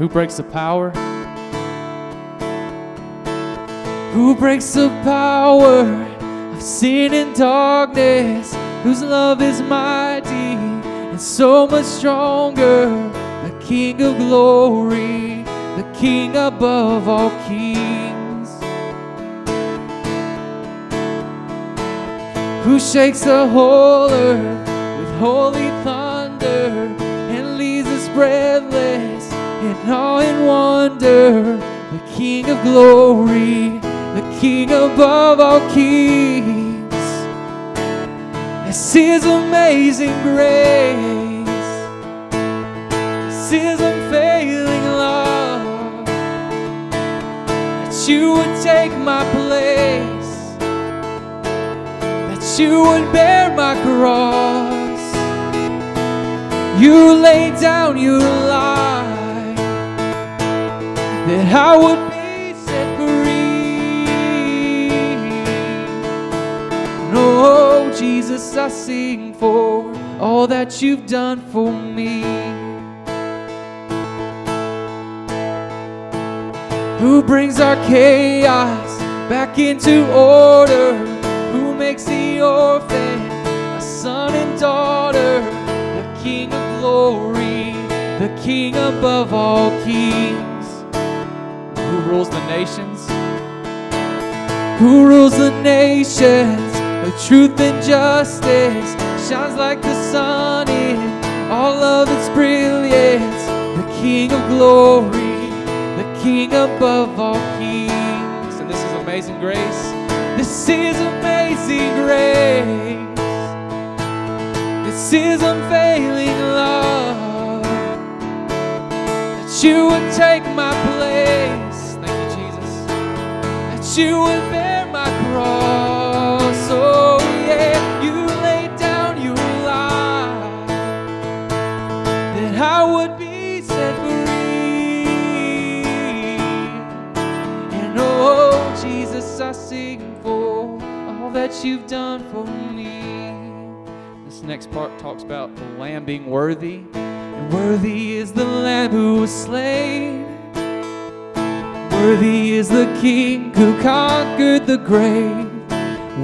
Who breaks the power? Who breaks the power of sin and darkness? Whose love is mighty and so much stronger? The King of glory, the King above all kings. Who shakes the whole earth with holy thunder and leaves us breathless in awe and wonder? The King of glory the King above all kings. This is amazing grace. This is unfailing love. That you would take my place. That you would bear my cross. You laid down your life. That I would be set free. No, Oh, Jesus, I sing for all that you've done for me. Who brings our chaos back into order? Who makes the orphan a son and daughter? The King of glory, the King above all kings. Rules the nations? Who rules the nations? with truth and justice shines like the sun in all of its brilliance. The King of glory, the King above all kings. And this is amazing grace. This is amazing grace. This is unfailing love. That you would take my place. You would bear my cross. Oh, yeah, you laid down your life that I would be set free. And oh, Jesus, I sing for all that you've done for me. This next part talks about the Lamb being worthy. And worthy is the Lamb who was slain. Worthy is the King who conquered the grave.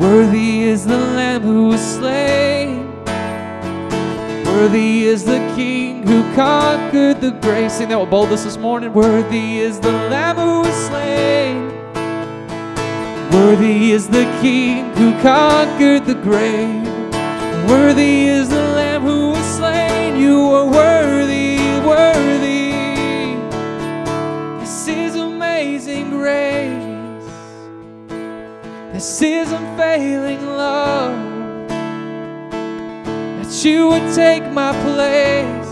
Worthy is the Lamb who was slain. Worthy is the King who conquered the grave. Sing that with boldness this morning. Worthy is the Lamb who was slain. Worthy is the King who conquered the grave. Worthy is the Lamb who was slain. You are worthy, worthy. This is unfailing love. That you would take my place.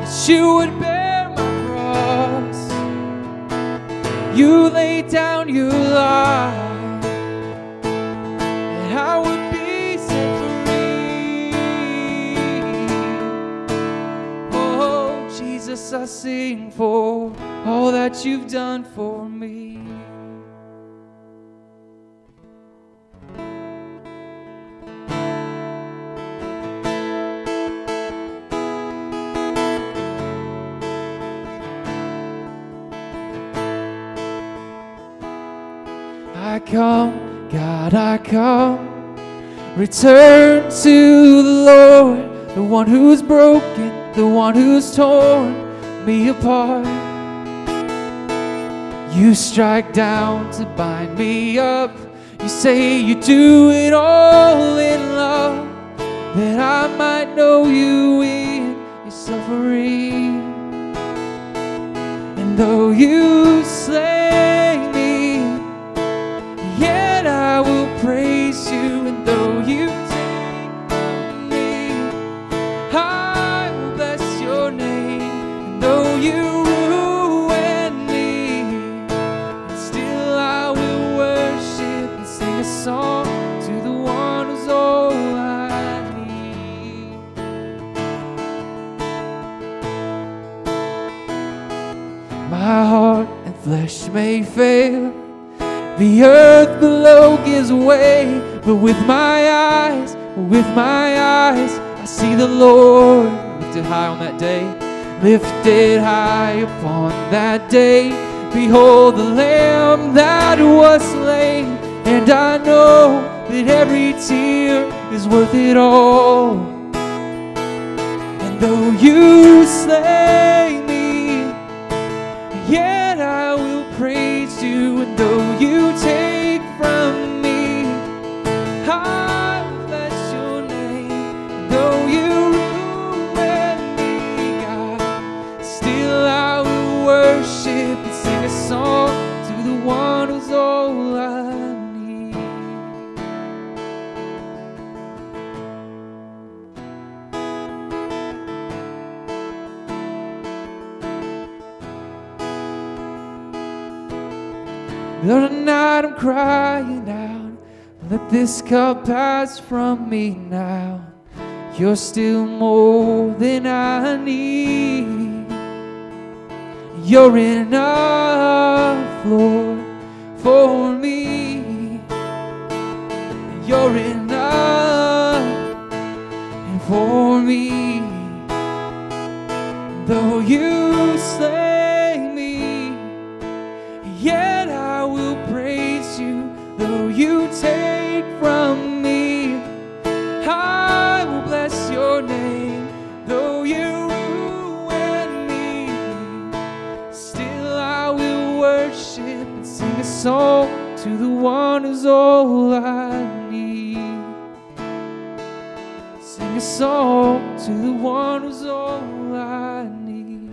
That you would bear my cross. You laid down your life, and I would be set free. Oh, Jesus, I sing for all that you've done for me. Come, God, I come. Return to the Lord, the one who's broken, the one who's torn me apart. You strike down to bind me up. You say you do it all in love, that I might know you in your suffering. And though you slay fail the earth below gives way, but with my eyes, with my eyes, I see the Lord lifted high on that day. lifted high upon that day. Behold the Lamb that was slain, and I know that every tear is worth it all. And though you slay crying out. Let this cup pass from me now. You're still more than I need. You're enough, Lord, for me. You're enough all I need. Sing a song to the one who's all I need.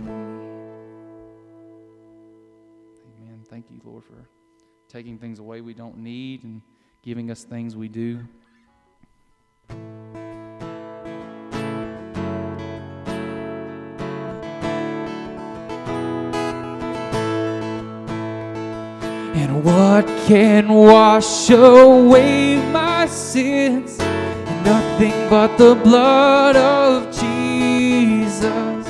Amen. Thank you, Lord, for taking things away we don't need and giving us things we do. What can wash away my sins? Nothing but the blood of Jesus.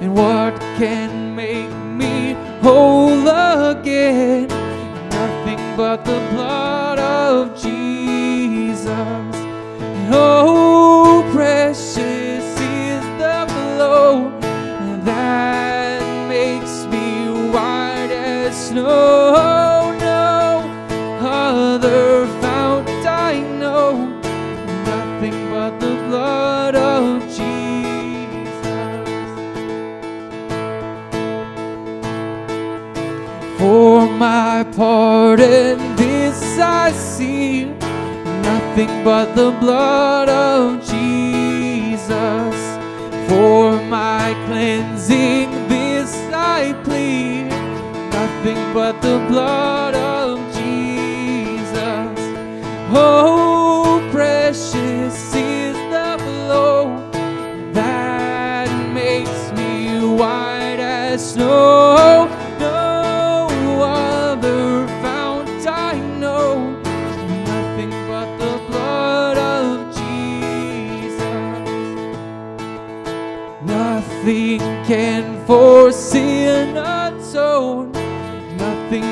And what can make me whole again? Nothing but the blood of Jesus. And oh, precious is the flow that makes me white as snow. Nothing but the blood of Jesus. For my cleansing, this I plead, nothing but the blood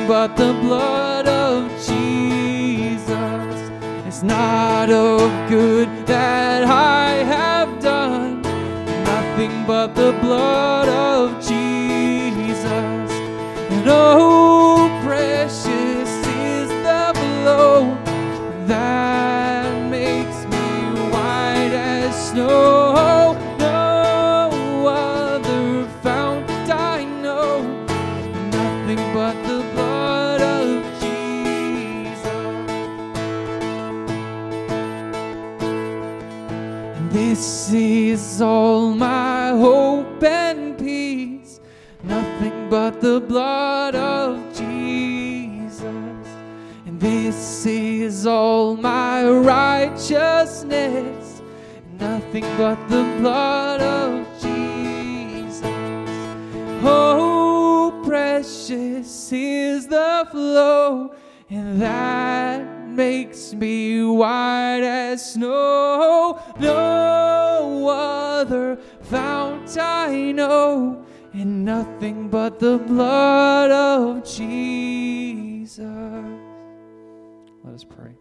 but the blood of Jesus. It's not of good that I have done, nothing but the blood this is all my hope and peace, nothing but the blood of Jesus. And this is all my righteousness, nothing but the blood of Jesus. Oh, precious is the flow, and that makes me white as snow. No other fount I know, and nothing but the blood of Jesus. Let us pray.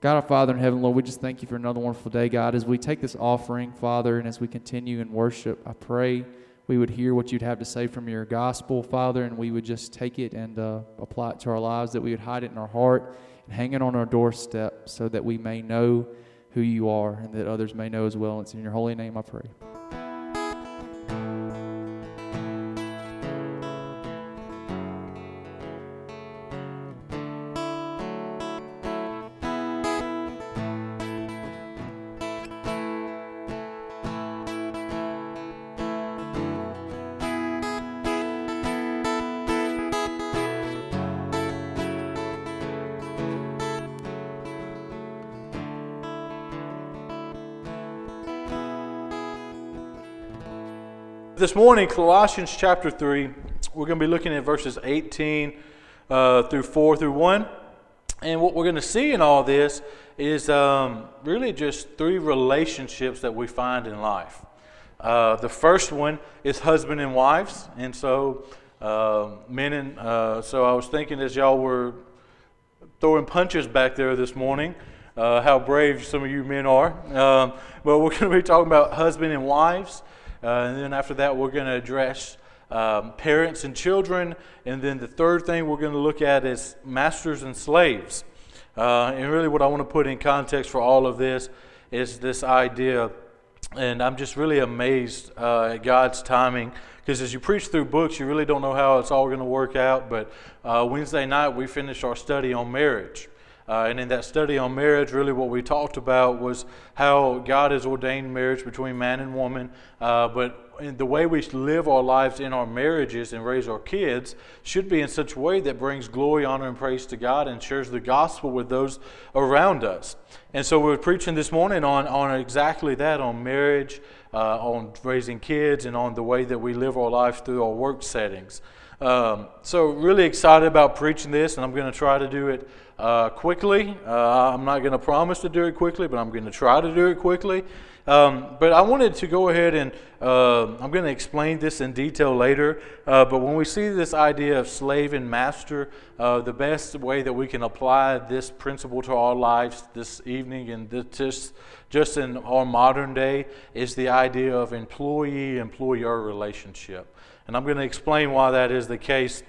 God our Father in heaven, Lord, we just thank you for another wonderful day, God. As we take this offering, Father, and as we continue in worship, I pray, we would hear what you'd have to say from your gospel, Father, and we would just take it and uh, apply it to our lives, that we would hide it in our heart and hang it on our doorstep so that we may know who you are and that others may know as well. It's in your holy name I pray. This morning, Colossians chapter 3, we're going to be looking at verses 18 uh, through 4 through 1. And what we're going to see in all this is um, really just three relationships that we find in life. Uh, the first one is husband and wives. And so, uh, men and uh, so I was thinking as y'all were throwing punches back there this morning, uh, how brave some of you men are. Um, but we're going to be talking about husband and wives. Uh, and then after that, we're going to address um, parents and children. And then the third thing we're going to look at is masters and slaves. Uh, and really, what I want to put in context for all of this is this idea. And I'm just really amazed uh, at God's timing because as you preach through books, you really don't know how it's all going to work out. But uh, Wednesday night, we finished our study on marriage. Uh, and in that study on marriage, really what we talked about was how God has ordained marriage between man and woman. Uh, but the way we live our lives in our marriages and raise our kids should be in such a way that brings glory, honor, and praise to God and shares the gospel with those around us. And so we're preaching this morning on, on exactly that on marriage, uh, on raising kids, and on the way that we live our lives through our work settings. Um, so, really excited about preaching this, and I'm going to try to do it uh, quickly. Uh, I'm not going to promise to do it quickly, but I'm going to try to do it quickly. Um, but I wanted to go ahead and uh, I'm going to explain this in detail later. Uh, but when we see this idea of slave and master, uh, the best way that we can apply this principle to our lives this evening and just, just in our modern day is the idea of employee employer relationship. And I'm going to explain why that is the case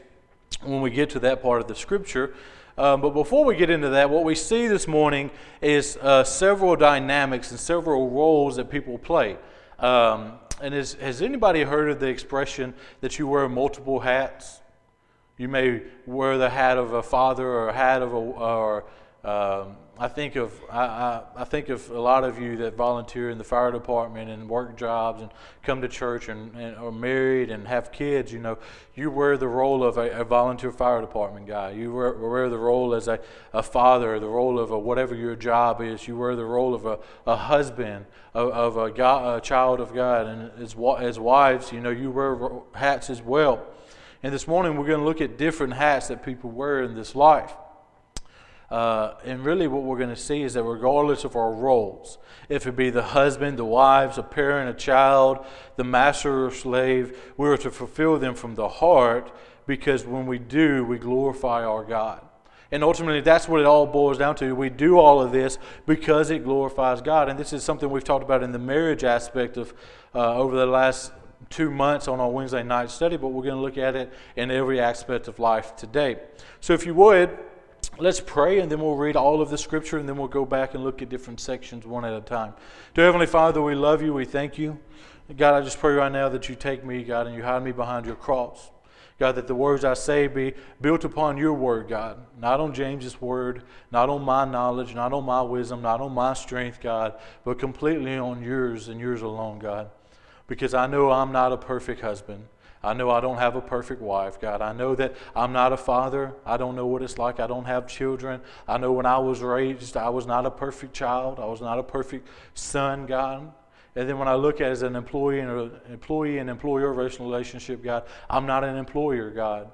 when we get to that part of the scripture. Um, but before we get into that, what we see this morning is uh, several dynamics and several roles that people play. Um, and is, has anybody heard of the expression that you wear multiple hats? You may wear the hat of a father or a hat of a, or um, I think of I, I, I, think of a lot of you that volunteer in the fire department and work jobs and come to church and, and are married and have kids. You know, you wear the role of a, a volunteer fire department guy. You wear, wear the role as a, a father, the role of a, whatever your job is. You wear the role of a, a husband, of, of a, God, a child of God, and as as wives, you know, you wear hats as well. And this morning we're going to look at different hats that people wear in this life. Uh, and really, what we're going to see is that regardless of our roles, if it be the husband, the wives, a parent, a child, the master or slave, we are to fulfill them from the heart because when we do, we glorify our God. And ultimately, that's what it all boils down to. We do all of this because it glorifies God. And this is something we've talked about in the marriage aspect of uh, over the last two months on our Wednesday night study, but we're going to look at it in every aspect of life today. So, if you would, Let's pray and then we'll read all of the scripture and then we'll go back and look at different sections one at a time. Dear Heavenly Father, we love you. We thank you. God, I just pray right now that you take me, God, and you hide me behind your cross. God, that the words I say be built upon your word, God, not on James's word, not on my knowledge, not on my wisdom, not on my strength, God, but completely on yours and yours alone, God. Because I know I'm not a perfect husband. I know I don't have a perfect wife, God. I know that I'm not a father. I don't know what it's like. I don't have children. I know when I was raised, I was not a perfect child. I was not a perfect son, God. And then when I look at as an employee and an employee and employer relationship, God, I'm not an employer, God.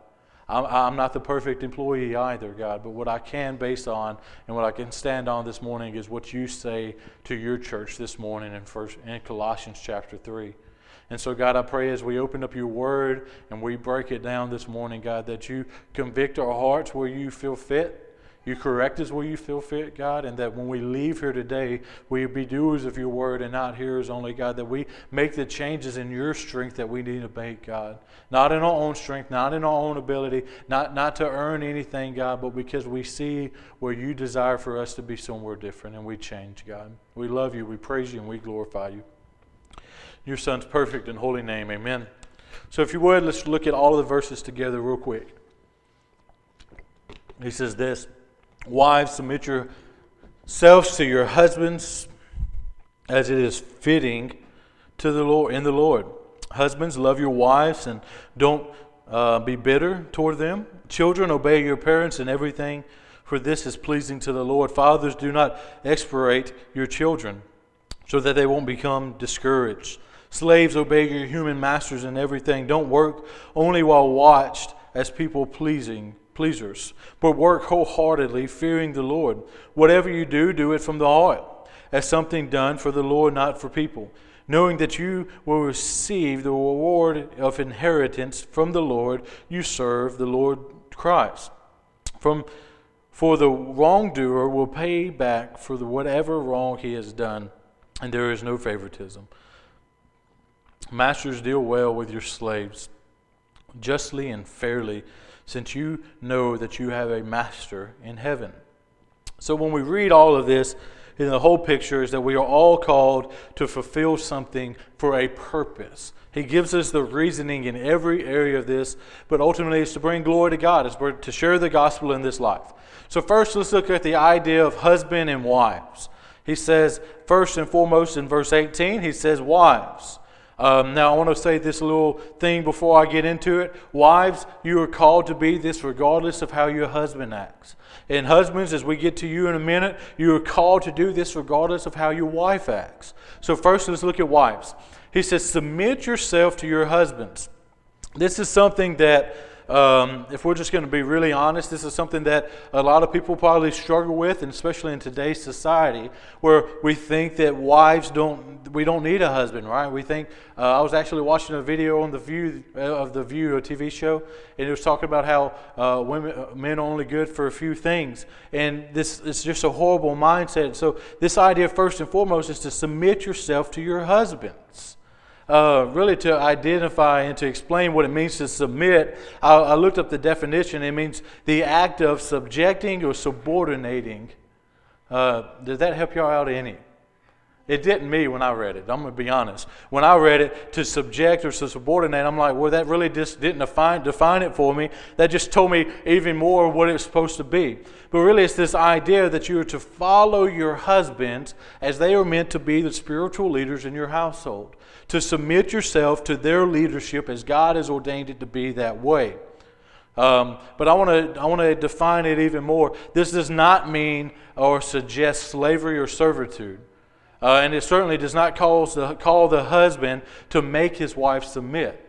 I'm, I'm not the perfect employee either, God. But what I can base on and what I can stand on this morning is what you say to your church this morning in, first, in Colossians chapter 3. And so, God, I pray as we open up your word and we break it down this morning, God, that you convict our hearts where you feel fit. You correct us where you feel fit, God, and that when we leave here today, we be doers of your word and not hearers only, God, that we make the changes in your strength that we need to make, God. Not in our own strength, not in our own ability, not, not to earn anything, God, but because we see where you desire for us to be somewhere different and we change, God. We love you, we praise you, and we glorify you. Your Son's perfect and holy name, amen. So if you would, let's look at all of the verses together real quick. He says this. Wives, submit yourselves to your husbands as it is fitting to the Lord in the Lord. Husbands, love your wives and don't uh, be bitter toward them. Children, obey your parents in everything, for this is pleasing to the Lord. Fathers, do not exasperate your children, so that they won't become discouraged. Slaves, obey your human masters in everything. Don't work only while watched as people pleasing pleasers, but work wholeheartedly, fearing the Lord. Whatever you do, do it from the heart, as something done for the Lord, not for people, knowing that you will receive the reward of inheritance from the Lord. You serve the Lord Christ. From for the wrongdoer will pay back for the whatever wrong he has done, and there is no favoritism. Masters, deal well with your slaves, justly and fairly since you know that you have a master in heaven. So when we read all of this, in the whole picture is that we are all called to fulfill something for a purpose. He gives us the reasoning in every area of this, but ultimately it's to bring glory to God, it's to share the gospel in this life. So, first, let's look at the idea of husband and wives. He says, first and foremost in verse 18, he says, Wives. Um, now, I want to say this little thing before I get into it. Wives, you are called to be this regardless of how your husband acts. And husbands, as we get to you in a minute, you are called to do this regardless of how your wife acts. So, first, let's look at wives. He says, Submit yourself to your husbands. This is something that um, if we're just going to be really honest, this is something that a lot of people probably struggle with, and especially in today's society, where we think that wives don't, we don't need a husband, right? We think. Uh, I was actually watching a video on the View uh, of the View, a TV show, and it was talking about how uh, women, uh, men are only good for a few things, and this is just a horrible mindset. So this idea, first and foremost, is to submit yourself to your husbands uh, really to identify and to explain what it means to submit, I, I, looked up the definition. It means the act of subjecting or subordinating. Uh, did that help y'all out any? It didn't me when I read it. I'm going to be honest. When I read it, to subject or to subordinate, I'm like, well, that really just didn't define, define it for me. That just told me even more what it's supposed to be. But really, it's this idea that you are to follow your husbands as they are meant to be the spiritual leaders in your household to submit yourself to their leadership as God has ordained it to be that way. Um, but I want to I want to define it even more. This does not mean or suggest slavery or servitude, uh, and it certainly does not call the, call the husband to make his wife submit.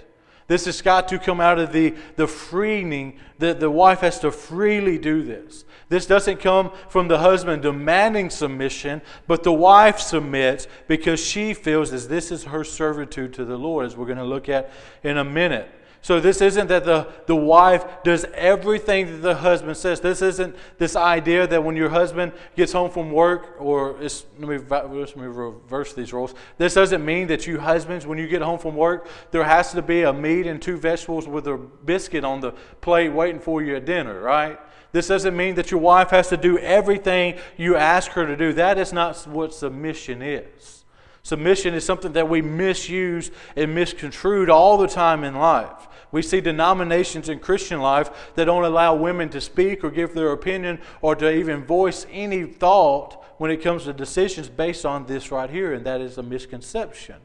This has got to come out of the, the freeing, that the wife has to freely do this. This doesn't come from the husband demanding submission, but the wife submits because she feels as this is her servitude to the Lord, as we're going to look at in a minute. So this isn't that the, the wife does everything that the husband says. This isn't this idea that when your husband gets home from work, or let me, let me reverse these roles. This doesn't mean that you husbands, when you get home from work, there has to be a meat and two vegetables with a biscuit on the plate waiting for you at dinner, right? This doesn't mean that your wife has to do everything you ask her to do. That is not what submission is. Submission is something that we misuse and misconstrued all the time in life. We see denominations in Christian life that don't allow women to speak or give their opinion or to even voice any thought when it comes to decisions based on this right here, and that is a misconception.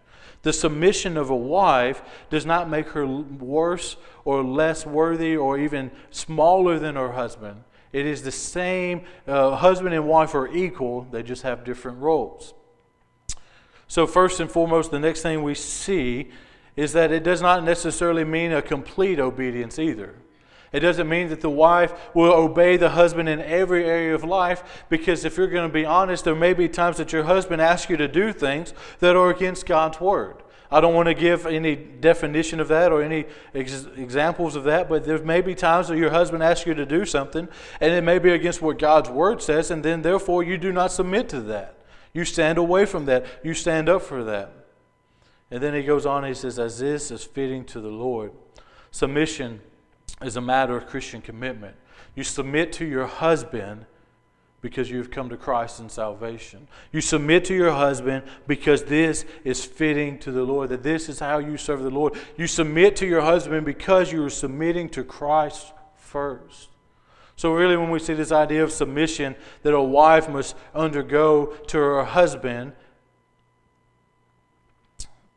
The submission of a wife does not make her worse or less worthy or even smaller than her husband. It is the same, uh, husband and wife are equal, they just have different roles. So, first and foremost, the next thing we see is that it does not necessarily mean a complete obedience either. It doesn't mean that the wife will obey the husband in every area of life, because if you're going to be honest, there may be times that your husband asks you to do things that are against God's word. I don't want to give any definition of that or any ex- examples of that, but there may be times that your husband asks you to do something, and it may be against what God's word says, and then therefore you do not submit to that. You stand away from that. You stand up for that. And then he goes on, he says, as this is fitting to the Lord. Submission is a matter of Christian commitment. You submit to your husband because you've come to Christ in salvation. You submit to your husband because this is fitting to the Lord, that this is how you serve the Lord. You submit to your husband because you are submitting to Christ first. So, really, when we see this idea of submission that a wife must undergo to her husband,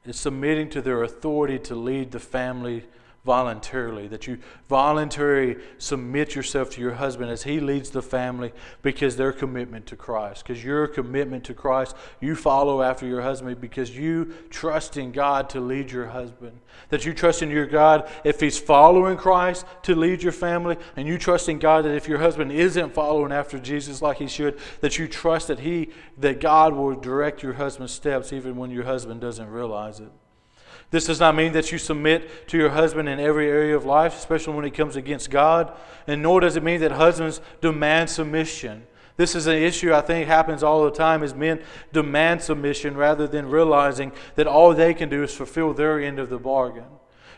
it's submitting to their authority to lead the family voluntarily, that you voluntarily submit yourself to your husband as he leads the family because their commitment to Christ. Because your commitment to Christ, you follow after your husband because you trust in God to lead your husband. That you trust in your God if he's following Christ to lead your family, and you trust in God that if your husband isn't following after Jesus like he should, that you trust that he that God will direct your husband's steps even when your husband doesn't realize it. This does not mean that you submit to your husband in every area of life, especially when it comes against God, and nor does it mean that husbands demand submission. This is an issue I think happens all the time is men demand submission rather than realizing that all they can do is fulfill their end of the bargain.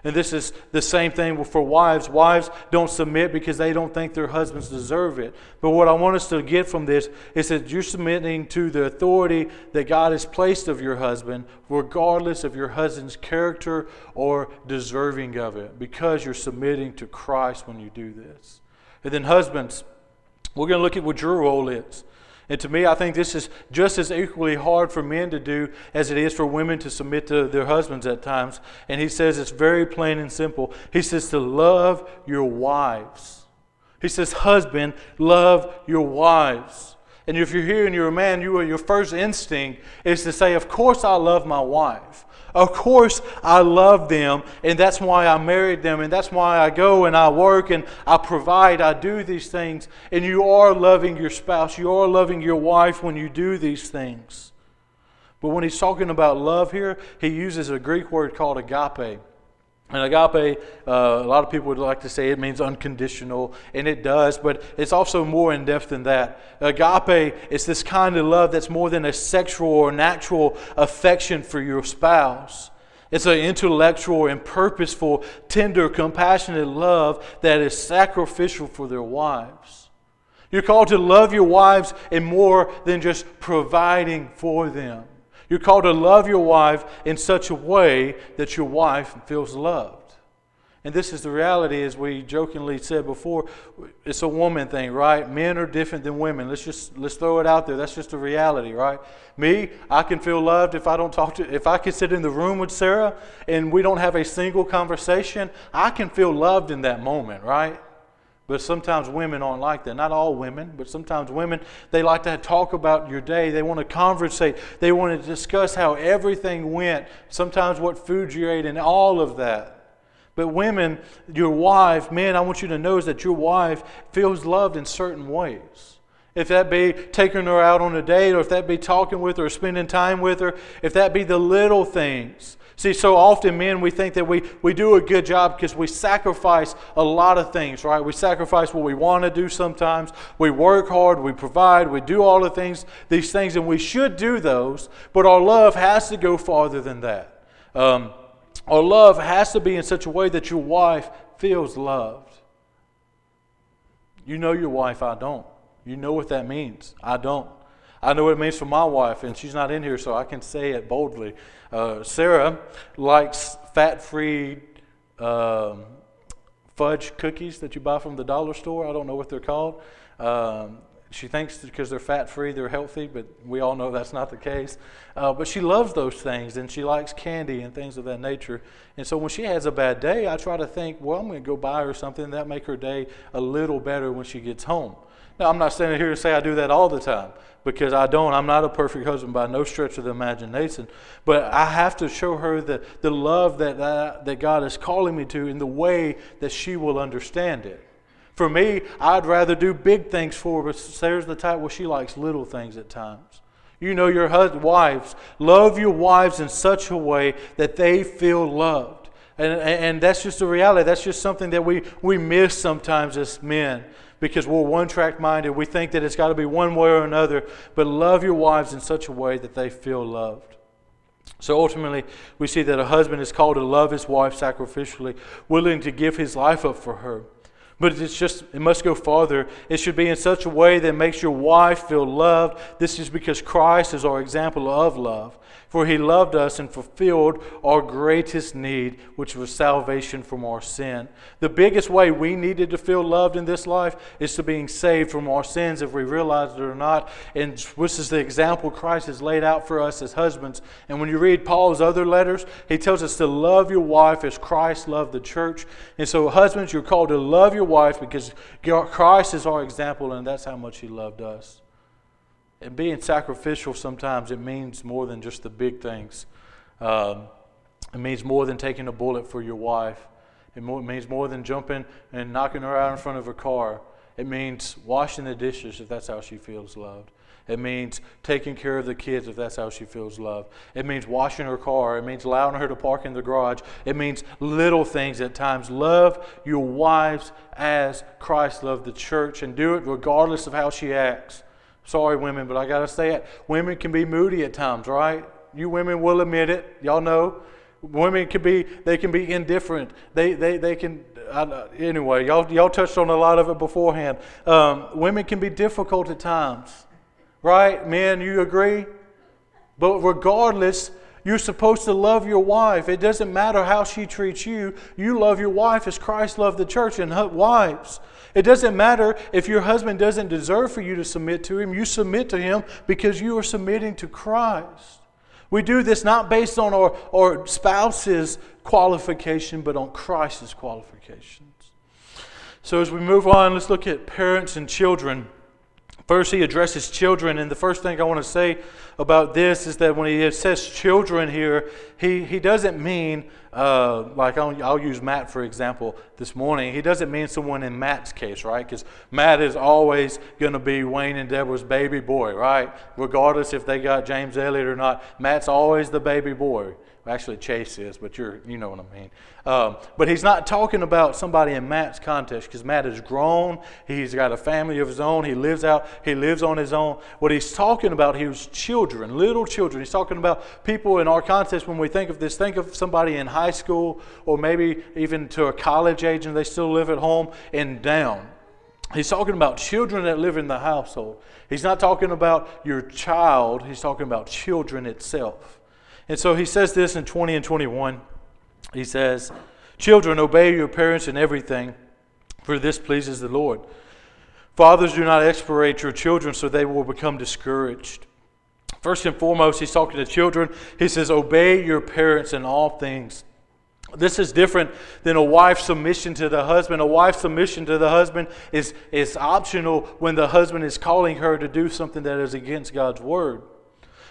And this is the same thing for wives. Wives don't submit because they don't think their husbands deserve it. But what I want us to get from this is that you're submitting to the authority that God has placed of your husband, regardless of your husband's character or deserving of it, because you're submitting to Christ when you do this. And then, husbands, we're going to look at what your role is. And to me, I think this is just as equally hard for men to do as it is for women to submit to their husbands at times. And he says it's very plain and simple. He says to love your wives. He says, husband, love your wives. And if you're here and you're a man, you, your first instinct is to say, Of course, I love my wife. Of course, I love them, and that's why I married them, and that's why I go and I work and I provide, I do these things. And you are loving your spouse, you are loving your wife when you do these things. But when he's talking about love here, he uses a Greek word called agape. And agape, uh, a lot of people would like to say it means unconditional, and it does, but it's also more in depth than that. Agape is this kind of love that's more than a sexual or natural affection for your spouse. It's an intellectual and purposeful, tender, compassionate love that is sacrificial for their wives. You're called to love your wives in more than just providing for them. You're called to love your wife in such a way that your wife feels loved. And this is the reality, as we jokingly said before, it's a woman thing, right? Men are different than women. Let's just let's throw it out there. That's just a reality, right? Me, I can feel loved if I don't talk to if I can sit in the room with Sarah and we don't have a single conversation, I can feel loved in that moment, right? But sometimes women aren't like that. Not all women, but sometimes women, they like to talk about your day. They want to conversate. They want to discuss how everything went, sometimes what food you ate, and all of that. But women, your wife, man, I want you to know is that your wife feels loved in certain ways. If that be taking her out on a date, or if that be talking with her, or spending time with her, if that be the little things See, so often, men, we think that we, we do a good job because we sacrifice a lot of things, right? We sacrifice what we want to do sometimes. We work hard, we provide, we do all the things, these things, and we should do those, but our love has to go farther than that. Um, our love has to be in such a way that your wife feels loved. You know your wife, I don't. You know what that means. I don't. I know what it means for my wife, and she's not in here, so I can say it boldly. Uh, Sarah likes fat free um, fudge cookies that you buy from the dollar store. I don't know what they're called. Um, she thinks because they're fat free, they're healthy, but we all know that's not the case. Uh, but she loves those things and she likes candy and things of that nature. And so when she has a bad day, I try to think, well, I'm going to go buy her something that make her day a little better when she gets home. Now, I'm not standing here to say I do that all the time because I don't. I'm not a perfect husband by no stretch of the imagination. But I have to show her the, the love that, that, that God is calling me to in the way that she will understand it. For me, I'd rather do big things for her, but Sarah's the type where she likes little things at times. You know your husband, wives. Love your wives in such a way that they feel loved. And, and that's just a reality. That's just something that we, we miss sometimes as men because we're one track minded. We think that it's got to be one way or another. But love your wives in such a way that they feel loved. So ultimately, we see that a husband is called to love his wife sacrificially, willing to give his life up for her. But it's just, it must go farther. It should be in such a way that makes your wife feel loved. This is because Christ is our example of love. For he loved us and fulfilled our greatest need, which was salvation from our sin. The biggest way we needed to feel loved in this life is to being saved from our sins, if we realize it or not. And this is the example Christ has laid out for us as husbands. And when you read Paul's other letters, he tells us to love your wife as Christ loved the church. And so, husbands, you're called to love your wife because Christ is our example, and that's how much he loved us. And being sacrificial sometimes it means more than just the big things. Um, it means more than taking a bullet for your wife. It, it means more than jumping and knocking her out in front of her car. It means washing the dishes if that's how she feels loved. It means taking care of the kids if that's how she feels love. It means washing her car. It means allowing her to park in the garage. It means little things at times. Love your wives as Christ loved the church and do it regardless of how she acts. Sorry, women, but I got to say it. Women can be moody at times, right? You women will admit it. Y'all know. Women can be, they can be indifferent. They, they, they can, uh, anyway, y'all, y'all touched on a lot of it beforehand. Um, women can be difficult at times, right? Men, you agree? But regardless, you're supposed to love your wife. It doesn't matter how she treats you. You love your wife as Christ loved the church and wives. It doesn't matter if your husband doesn't deserve for you to submit to him. You submit to him because you are submitting to Christ. We do this not based on our, our spouse's qualification, but on Christ's qualifications. So as we move on, let's look at parents and children. First, he addresses children, and the first thing I want to say about this is that when he says children here, he, he doesn't mean, uh, like I'll, I'll, use Matt for example this morning, he doesn't mean someone in Matt's case, right? Because Matt is always going to be Wayne and Deborah's baby boy, right? Regardless if they got James Elliott or not, Matt's always the baby boy. Actually, Chase is, but you're, you know what I mean. Um, but he's not talking about somebody in Matt's context because Matt is grown. He's got a family of his own. He lives out. He lives on his own. What he's talking about here is children, little children. He's talking about people in our context. When we think of this, think of somebody in high school or maybe even to a college age and they still live at home and down. He's talking about children that live in the household. He's not talking about your child. He's talking about children itself. And so he says this in 20 and 21. He says, Children, obey your parents in everything, for this pleases the Lord. Fathers, do not exasperate your children so they will become discouraged. First and foremost, he's talking to children. He says, Obey your parents in all things. This is different than a wife's submission to the husband. A wife's submission to the husband is, is optional when the husband is calling her to do something that is against God's word.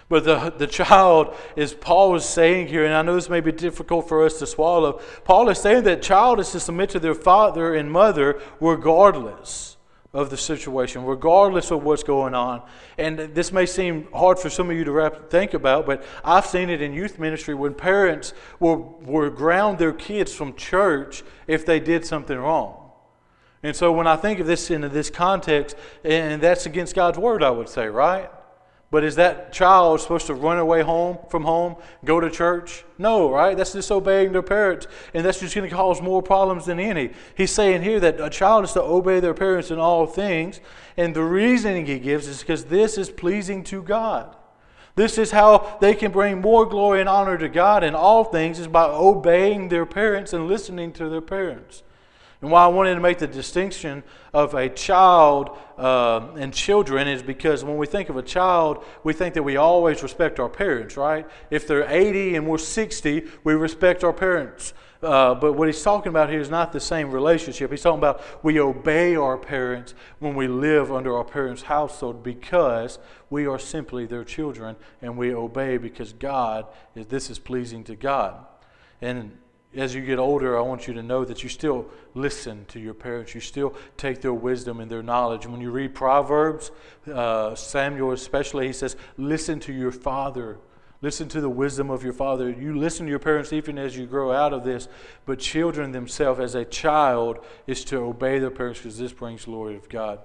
But the, the child is, Paul is saying here, and I know this may be difficult for us to swallow. Paul is saying that child is to submit to their father and mother regardless of the situation, regardless of what's going on. And this may seem hard for some of you to wrap, think about, but I've seen it in youth ministry when parents will, will ground their kids from church if they did something wrong. And so when I think of this in this context, and that's against God's word, I would say, right? But is that child supposed to run away home from home, go to church? No, right? That's disobeying their parents, and that's just going to cause more problems than any. He's saying here that a child is to obey their parents in all things, and the reasoning he gives is because this is pleasing to God. This is how they can bring more glory and honor to God in all things is by obeying their parents and listening to their parents. And why I wanted to make the distinction of a child uh, and children is because when we think of a child, we think that we always respect our parents, right? If they're 80 and we're 60, we respect our parents. Uh, but what he's talking about here is not the same relationship. He's talking about we obey our parents when we live under our parents' household because we are simply their children and we obey because God is this is pleasing to God. And as you get older, I want you to know that you still listen to your parents. You still take their wisdom and their knowledge. When you read Proverbs, uh, Samuel especially, he says, Listen to your father. Listen to the wisdom of your father. You listen to your parents even as you grow out of this, but children themselves, as a child, is to obey their parents because this brings glory of God.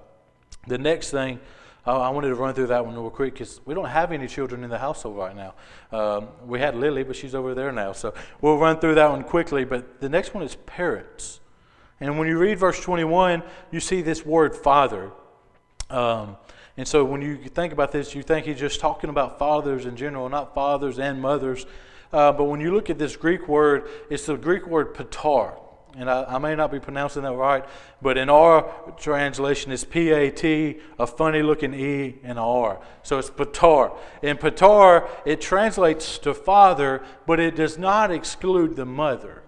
The next thing I wanted to run through that one real quick because we don't have any children in the household right now. Um, we had Lily, but she's over there now. So we'll run through that one quickly. But the next one is parents. And when you read verse 21, you see this word father. Um, and so when you think about this, you think he's just talking about fathers in general, not fathers and mothers. Uh, but when you look at this Greek word, it's the Greek word patar and I, I, may not be pronouncing that right, but in our translation, it's P A T, a funny looking E and R. So it's Patar. In Patar, it translates to father, but it does not exclude the mother.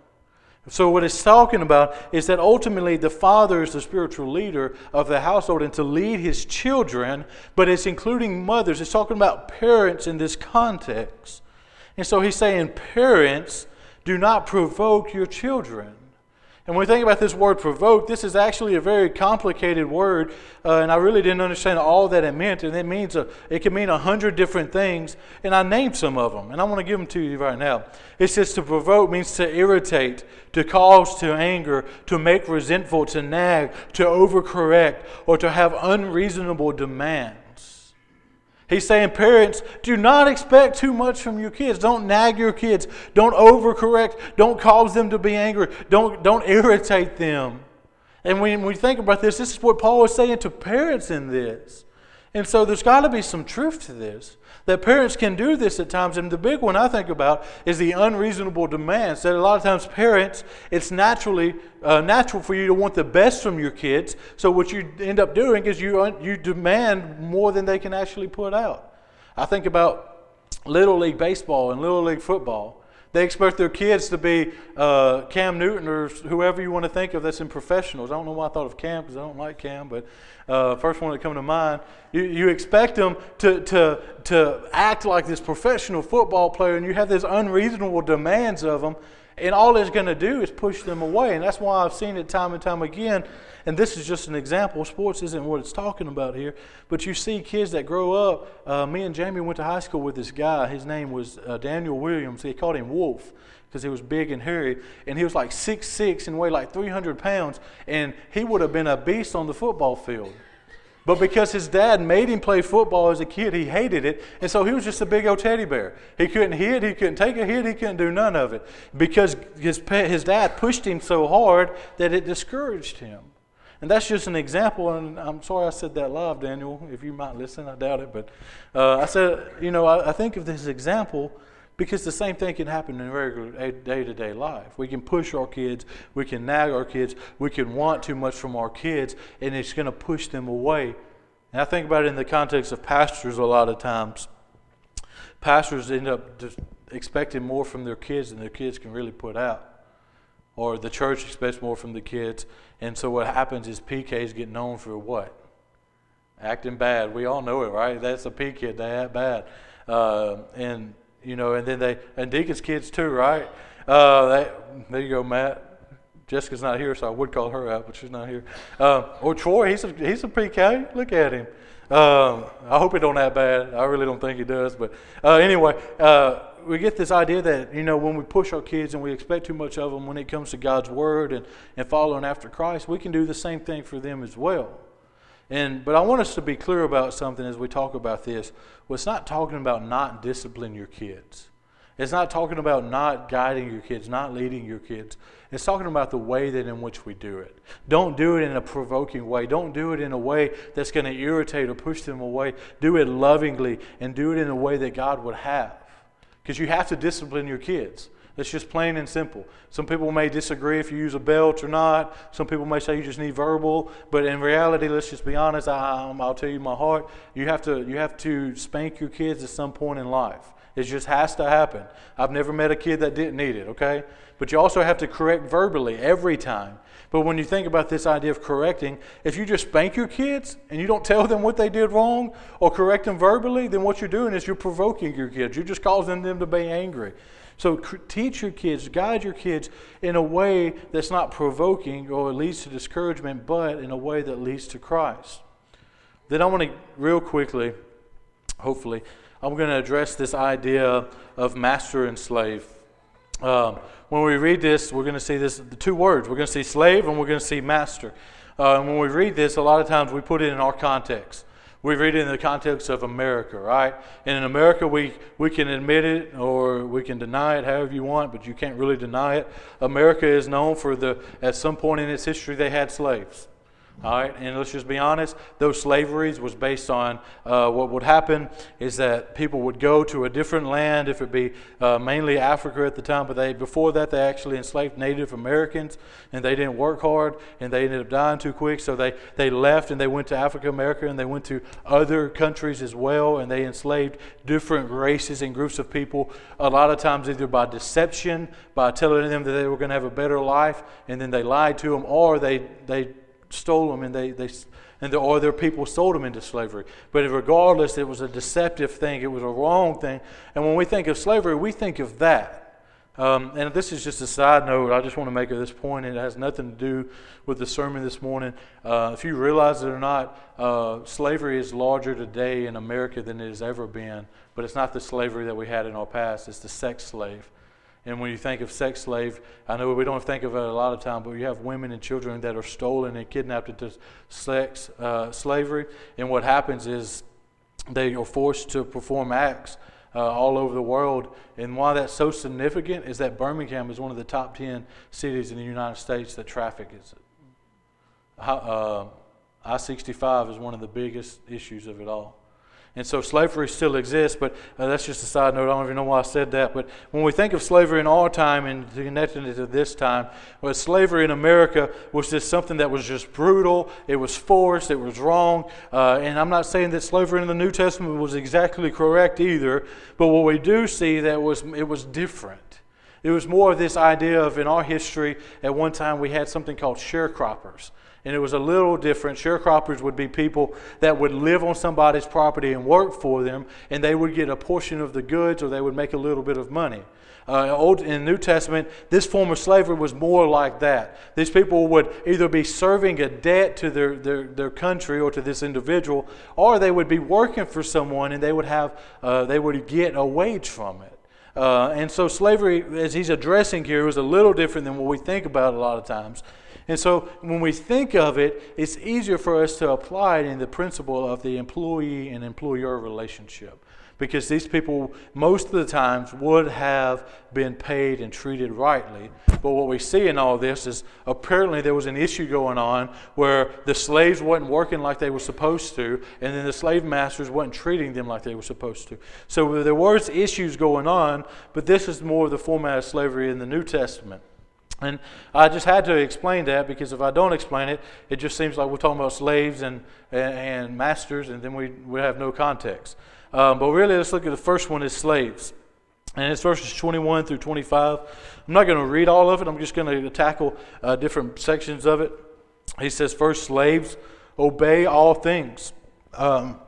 So, what it's talking about is that ultimately the father is the spiritual leader of the household and to lead his children, but it's including mothers. It's talking about parents in this context. And so he's saying, Parents, do not provoke your children. And when we think about this word provoke, this is actually a very complicated word, uh, and I really didn't understand all that it meant. And it means a, it can mean a hundred different things, and I named some of them, and I want to give them to you right now. It says to provoke means to irritate, to cause to anger, to make resentful, to nag, to overcorrect, or to have unreasonable demand. He's saying, parents, do not expect too much from your kids. Don't nag your kids. Don't overcorrect. Don't cause them to be angry. Don't, don't irritate them. And when we think about this, this is what Paul is saying to parents in this. And so there's got to be some truth to this that parents can do this at times. And the big one I think about is the unreasonable demands. That a lot of times parents, it's naturally uh, natural for you to want the best from your kids. So what you end up doing is you you demand more than they can actually put out. I think about little league baseball and little league football. They expect their kids to be uh, Cam Newton or whoever you want to think of that's in professionals. I don't know why I thought of Cam because I don't like Cam, but uh, first one that come to mind. You, you expect them to, to, to act like this professional football player, and you have these unreasonable demands of them, and all it's going to do is push them away. And that's why I've seen it time and time again. And this is just an example. Sports isn't what it's talking about here, but you see kids that grow up. Uh, me and Jamie went to high school with this guy. His name was uh, Daniel Williams. They called him Wolf because he was big and hairy, and he was like six six and weighed like 300 pounds, and he would have been a beast on the football field. But because his dad made him play football as a kid, he hated it. And so he was just a big old teddy bear. He couldn't hit, he couldn't take a hit, he couldn't do none of it. Because his, his dad pushed him so hard that it discouraged him. And that's just an example. And I'm sorry I said that live, Daniel. If you might listen, I doubt it. But uh, I said, you know, I, I think of this example because the same thing can happen in regular day to day life. We can push our kids, we can nag our kids, we can want too much from our kids, and it's going to push them away. And I think about it in the context of pastors a lot of times. Pastors end up expecting more from their kids than their kids can really put out. Or the church expects more from the kids. And so what happens is PKs get known for what? Acting bad. We all know it, right? That's a P kid. They act bad. Uh, and you know, and then they and Deacon's kids too, right? Uh, they, there you go, Matt. Jessica's not here, so I would call her out, but she's not here. Uh, or Troy, he's a, he's a PK. Look at him. Um, I hope he don't that bad. I really don't think he does. But uh, anyway, uh, we get this idea that you know when we push our kids and we expect too much of them when it comes to God's word and, and following after Christ, we can do the same thing for them as well. And but I want us to be clear about something as we talk about this. Well, it's not talking about not disciplining your kids. It's not talking about not guiding your kids, not leading your kids. It's talking about the way that in which we do it. Don't do it in a provoking way. Don't do it in a way that's going to irritate or push them away. Do it lovingly and do it in a way that God would have. Because you have to discipline your kids. That's just plain and simple. Some people may disagree if you use a belt or not. Some people may say you just need verbal. But in reality, let's just be honest. I, will tell you my heart. You have to you have to spank your kids at some point in life. It just has to happen. I've never met a kid that didn't need it. Okay, but you also have to correct verbally every time. But when you think about this idea of correcting, if you just spank your kids and you don't tell them what they did wrong or correct them verbally, then what you're doing is you're provoking your kids. You're just causing them to be angry. So teach your kids, guide your kids in a way that's not provoking or leads to discouragement, but in a way that leads to Christ. Then I want to, real quickly, hopefully, I'm going to address this idea of master and slave. Um, when we read this, we're going to see this the two words. We're going to see slave and we're going to see master. Uh, and when we read this, a lot of times we put it in our context. We read it in the context of America, right? And in America, we, we can admit it or we can deny it however you want, but you can't really deny it. America is known for the, at some point in its history, they had slaves. All right, and let's just be honest, those slaveries was based on uh, what would happen is that people would go to a different land, if it be uh, mainly Africa at the time, but they before that they actually enslaved Native Americans, and they didn't work hard, and they ended up dying too quick, so they, they left and they went to Africa, America, and they went to other countries as well, and they enslaved different races and groups of people, a lot of times either by deception, by telling them that they were going to have a better life, and then they lied to them, or they, they stole them and they, they and the, or their people sold them into slavery. But regardless, it was a deceptive thing. It was a wrong thing. And when we think of slavery, we think of that. Um, and this is just a side note. I just want to make at this point. It has nothing to do with the sermon this morning. Uh, if you realize it or not, uh, slavery is larger today in America than it has ever been. But it's not the slavery that we had in our past. It's the sex slave. And when you think of sex slave, I know we don't think of it a lot of time, but you have women and children that are stolen and kidnapped into sex uh, slavery. And what happens is they are forced to perform acts uh, all over the world. And why that's so significant is that Birmingham is one of the top 10 cities in the United States that traffic is. Uh, I 65 is one of the biggest issues of it all. And so slavery still exists, but uh, that's just a side note. I don't even know why I said that. But when we think of slavery in our time and connecting it to this time, well, slavery in America was just something that was just brutal. It was forced. It was wrong. Uh, and I'm not saying that slavery in the New Testament was exactly correct either. But what we do see that was it was different. It was more of this idea of in our history. At one time, we had something called sharecroppers and it was a little different. Sharecroppers would be people that would live on somebody's property and work for them, and they would get a portion of the goods or they would make a little bit of money. Uh, in the New Testament, this form of slavery was more like that. These people would either be serving a debt to their, their, their country or to this individual, or they would be working for someone and they would, have, uh, they would get a wage from it. Uh, and so slavery, as he's addressing here, was a little different than what we think about a lot of times. And so when we think of it, it's easier for us to apply it in the principle of the employee and employer relationship. Because these people, most of the times, would have been paid and treated rightly. But what we see in all this is apparently there was an issue going on where the slaves wasn't working like they were supposed to, and then the slave masters wasn't treating them like they were supposed to. So there was issues going on, but this is more the format of slavery in the New Testament. And I just had to explain that because if I don't explain it, it just seems like we're talking about slaves and, and, masters, and then we, we have no context. Um, but really, let's look at the first one is slaves. And it's verses 21 through 25. I'm not going to read all of it, I'm just going to tackle uh, different sections of it. He says, First, slaves, obey all things. Um,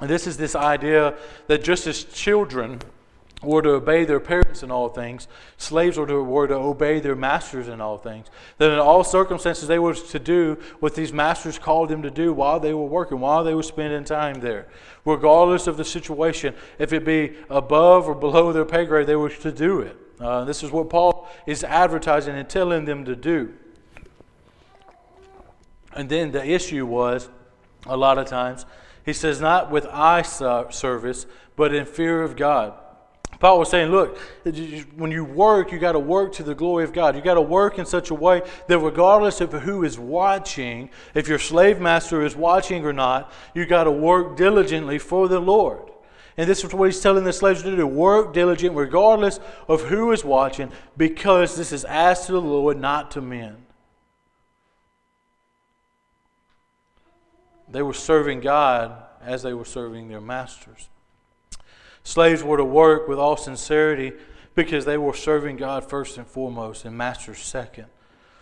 and this is this idea that just as children, were to obey their parents in all things, slaves were to, were to obey their masters in all things. That in all circumstances they were to do what these masters called them to do while they were working, while they were spending time there. Regardless of the situation, if it be above or below their pay grade, they were to do it. Uh, this is what Paul is advertising and telling them to do. And then the issue was, a lot of times, he says, not with eye service, but in fear of God. Paul was saying, look, when you work, you got to work to the glory of God. You got to work in such a way that regardless of who is watching, if your slave master is watching or not, you got to work diligently for the Lord. And this is what he's telling the slaves to do work diligent regardless of who is watching, because this is asked to the Lord, not to men. They were serving God as they were serving their masters. Slaves were to work with all sincerity because they were serving God first and foremost and masters second.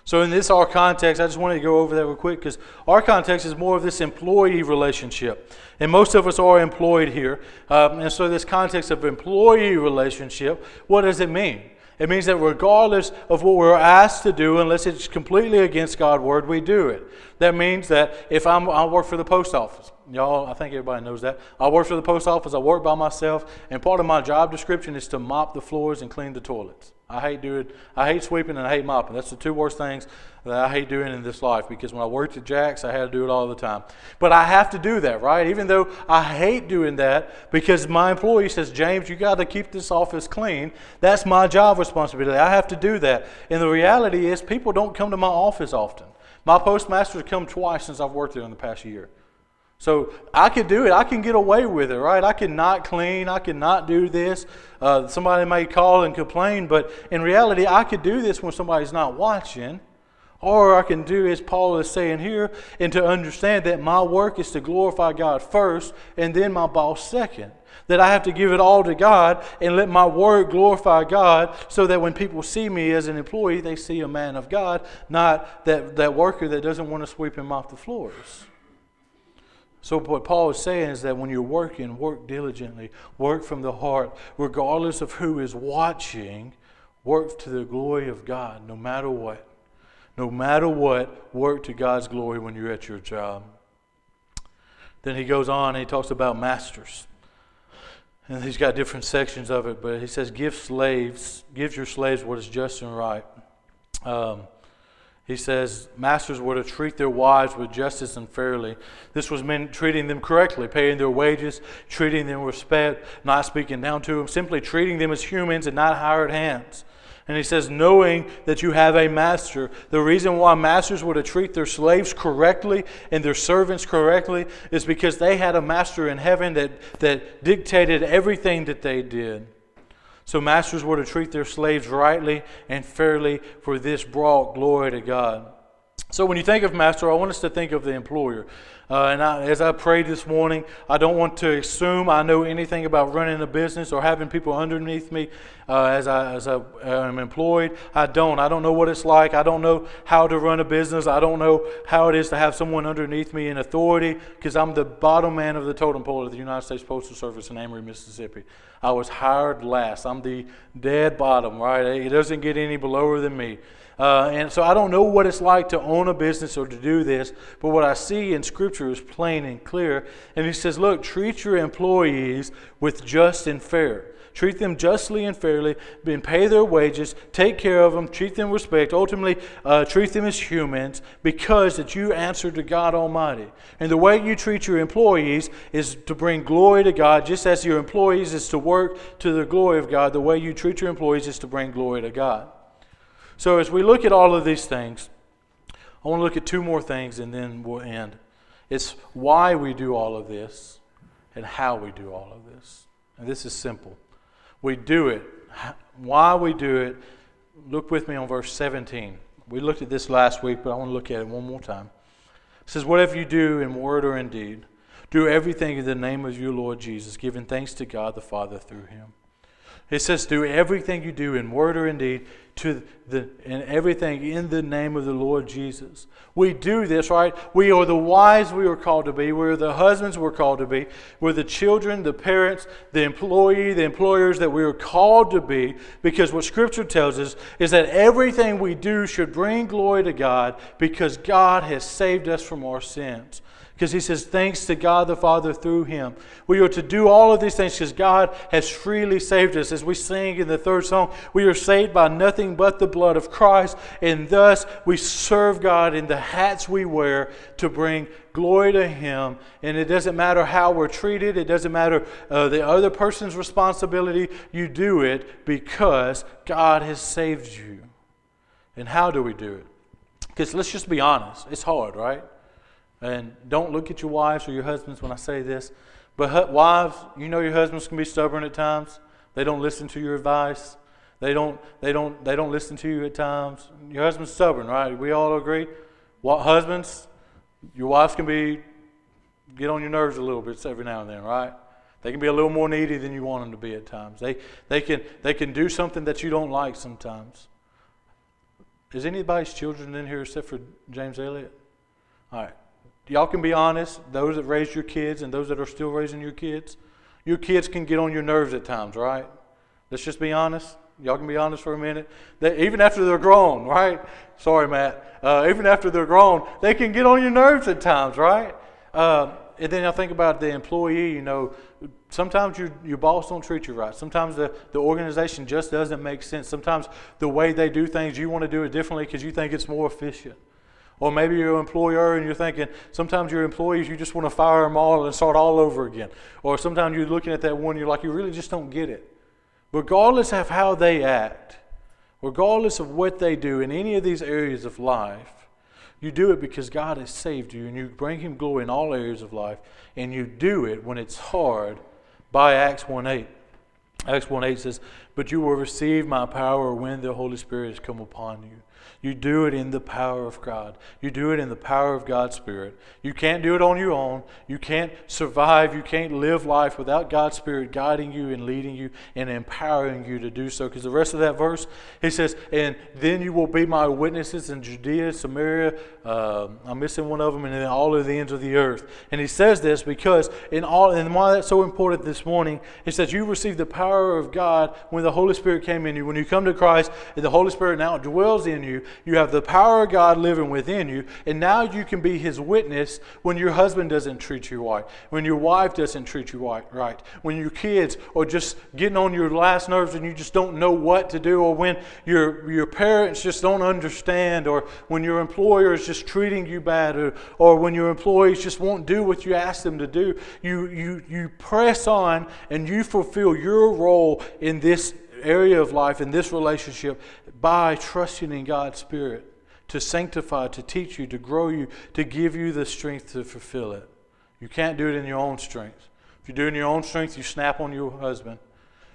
So, in this our context, I just wanted to go over that real quick because our context is more of this employee relationship. And most of us are employed here. Um, and so, this context of employee relationship, what does it mean? It means that regardless of what we're asked to do, unless it's completely against God's word, we do it. That means that if I'm, I work for the post office, y'all, I think everybody knows that. I work for the post office, I work by myself, and part of my job description is to mop the floors and clean the toilets. I hate doing, I hate sweeping and I hate mopping. That's the two worst things that I hate doing in this life because when I worked at Jack's, I had to do it all the time. But I have to do that, right? Even though I hate doing that because my employee says, James, you got to keep this office clean. That's my job responsibility. I have to do that. And the reality is, people don't come to my office often. My postmaster's come twice since I've worked there in the past year. So I could do it. I can get away with it, right? I can not clean. I can not do this. Uh, somebody may call and complain, but in reality, I could do this when somebody's not watching. Or I can do as Paul is saying here, and to understand that my work is to glorify God first and then my boss second. That I have to give it all to God and let my work glorify God so that when people see me as an employee, they see a man of God, not that, that worker that doesn't want to sweep him off the floors. So, what Paul is saying is that when you're working, work diligently, work from the heart, regardless of who is watching, work to the glory of God, no matter what. No matter what, work to God's glory when you're at your job. Then he goes on and he talks about masters. And he's got different sections of it, but he says, Give slaves, give your slaves what is just and right. Um, he says masters were to treat their wives with justice and fairly. This was meant treating them correctly, paying their wages, treating them with respect, not speaking down to them, simply treating them as humans and not hired hands. And he says, knowing that you have a master. The reason why masters were to treat their slaves correctly and their servants correctly is because they had a master in heaven that, that dictated everything that they did. So masters were to treat their slaves rightly and fairly, for this brought glory to God. So when you think of master, I want us to think of the employer. Uh, and I, as I prayed this morning, I don't want to assume I know anything about running a business or having people underneath me uh, as I as I am employed. I don't. I don't know what it's like. I don't know how to run a business. I don't know how it is to have someone underneath me in authority because I'm the bottom man of the totem pole of the United States Postal Service in Amory, Mississippi. I was hired last. I'm the dead bottom, right? It doesn't get any below than me. Uh, and so I don't know what it's like to own a business or to do this, but what I see in Scripture is plain and clear. And he says, Look, treat your employees with just and fair. Treat them justly and fairly, and pay their wages, take care of them, treat them with respect, ultimately uh, treat them as humans because that you answer to God Almighty. And the way you treat your employees is to bring glory to God, just as your employees is to work to the glory of God. The way you treat your employees is to bring glory to God. So as we look at all of these things, I want to look at two more things and then we'll end. It's why we do all of this and how we do all of this. And this is simple. We do it. Why we do it, look with me on verse 17. We looked at this last week, but I want to look at it one more time. It says, Whatever you do in word or in deed, do everything in the name of your Lord Jesus, giving thanks to God the Father through him. It says, Do everything you do in word or in deed, to the and everything in the name of the Lord Jesus. We do this, right? We are the wives we are called to be. We're the husbands we're called to be. We're the children, the parents, the employee, the employers that we are called to be because what Scripture tells us is that everything we do should bring glory to God because God has saved us from our sins because he says, Thanks to God the Father through him. We are to do all of these things because God has freely saved us. As we sing in the third song, we are saved by nothing but the blood of Christ, and thus we serve God in the hats we wear to bring glory to him. And it doesn't matter how we're treated, it doesn't matter uh, the other person's responsibility. You do it because God has saved you. And how do we do it? Because let's just be honest, it's hard, right? And don't look at your wives or your husbands when I say this. But wives, you know your husbands can be stubborn at times. They don't listen to your advice. They don't, they don't, they don't listen to you at times. Your husband's stubborn, right? We all agree. What husbands, your wives can be get on your nerves a little bit every now and then, right? They can be a little more needy than you want them to be at times. They, they, can, they can do something that you don't like sometimes. Is anybody's children in here except for James Elliott? All right. Y'all can be honest, those that raised your kids and those that are still raising your kids. Your kids can get on your nerves at times, right? Let's just be honest. Y'all can be honest for a minute. They, even after they're grown, right? Sorry, Matt. Uh, even after they're grown, they can get on your nerves at times, right? Uh, and then I think about the employee, you know, sometimes your, your boss don't treat you right. Sometimes the, the organization just doesn't make sense. Sometimes the way they do things, you want to do it differently because you think it's more efficient. Or maybe you're an employer and you're thinking, sometimes your employees, you just want to fire them all and start all over again. Or sometimes you're looking at that one, you're like, you really just don't get it. Regardless of how they act, regardless of what they do in any of these areas of life, you do it because God has saved you and you bring Him glory in all areas of life. And you do it when it's hard by Acts 1 8. Acts 1 8 says, But you will receive my power when the Holy Spirit has come upon you. You do it in the power of God. You do it in the power of God's Spirit. You can't do it on your own. You can't survive. You can't live life without God's Spirit guiding you and leading you and empowering you to do so. Because the rest of that verse, he says, And then you will be my witnesses in Judea, Samaria. Uh, I'm missing one of them, and then all of the ends of the earth. And he says this because in all, and why that's so important this morning, is that you received the power of God when the Holy Spirit came in you. When you come to Christ, and the Holy Spirit now dwells in you, you have the power of God living within you, and now you can be His witness when your husband doesn't treat you right, when your wife doesn't treat you right, when your kids are just getting on your last nerves and you just don't know what to do, or when your, your parents just don't understand, or when your employer is just treating you bad, or, or when your employees just won't do what you ask them to do. You, you, you press on and you fulfill your role in this area of life, in this relationship, by trusting in God's Spirit to sanctify, to teach you, to grow you, to give you the strength to fulfill it. You can't do it in your own strength. If you do it in your own strength, you snap on your husband.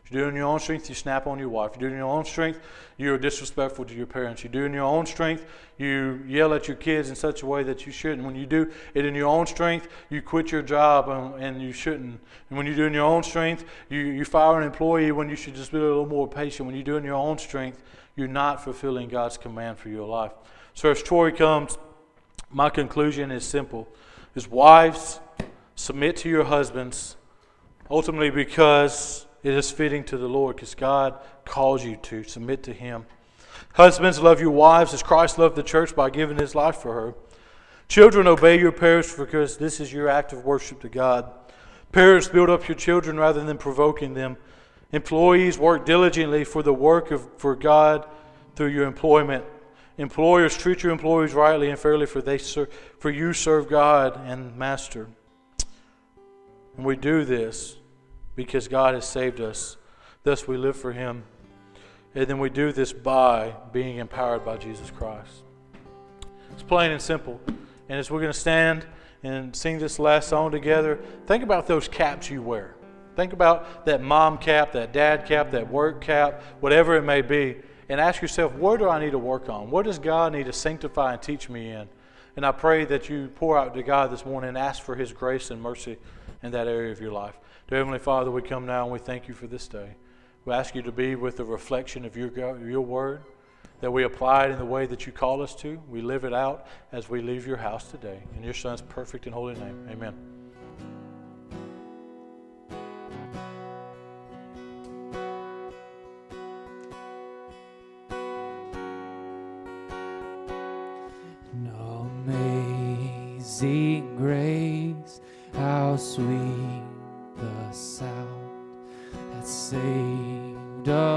If you do it in your own strength, you snap on your wife. If you do it in your own strength, you're disrespectful to your parents. You do it in your own strength, you yell at your kids in such a way that you shouldn't. When you do it in your own strength, you quit your job and, and you shouldn't. And when you do it in your own strength, you, you fire an employee when you should just be a little more patient. When you do it in your own strength, you're not fulfilling God's command for your life. So as Troy comes, my conclusion is simple. Is wives, submit to your husbands, ultimately because it is fitting to the Lord because God calls you to submit to Him. Husbands, love your wives as Christ loved the church by giving His life for her. Children, obey your parents because this is your act of worship to God. Parents, build up your children rather than provoking them. Employees, work diligently for the work of for God through your employment. Employers, treat your employees rightly and fairly, for they ser- for you serve God and Master. And we do this because God has saved us. Thus we live for Him. And then we do this by being empowered by Jesus Christ. It's plain and simple. And as we're going to stand and sing this last song together, think about those caps you wear. Think about that mom cap, that dad cap, that work cap, whatever it may be, and ask yourself, where do I need to work on? What does God need to sanctify and teach me in? And I pray that you pour out to God this morning and ask for His grace and mercy in that area of your life. Dear Heavenly Father, we come now and we thank you for this day. We ask you to be with the reflection of your, your word, that we apply it in the way that you call us to. We live it out as we leave your house today. In your Son's perfect and holy name, amen. Amazing grace, how sweet the sound that saved a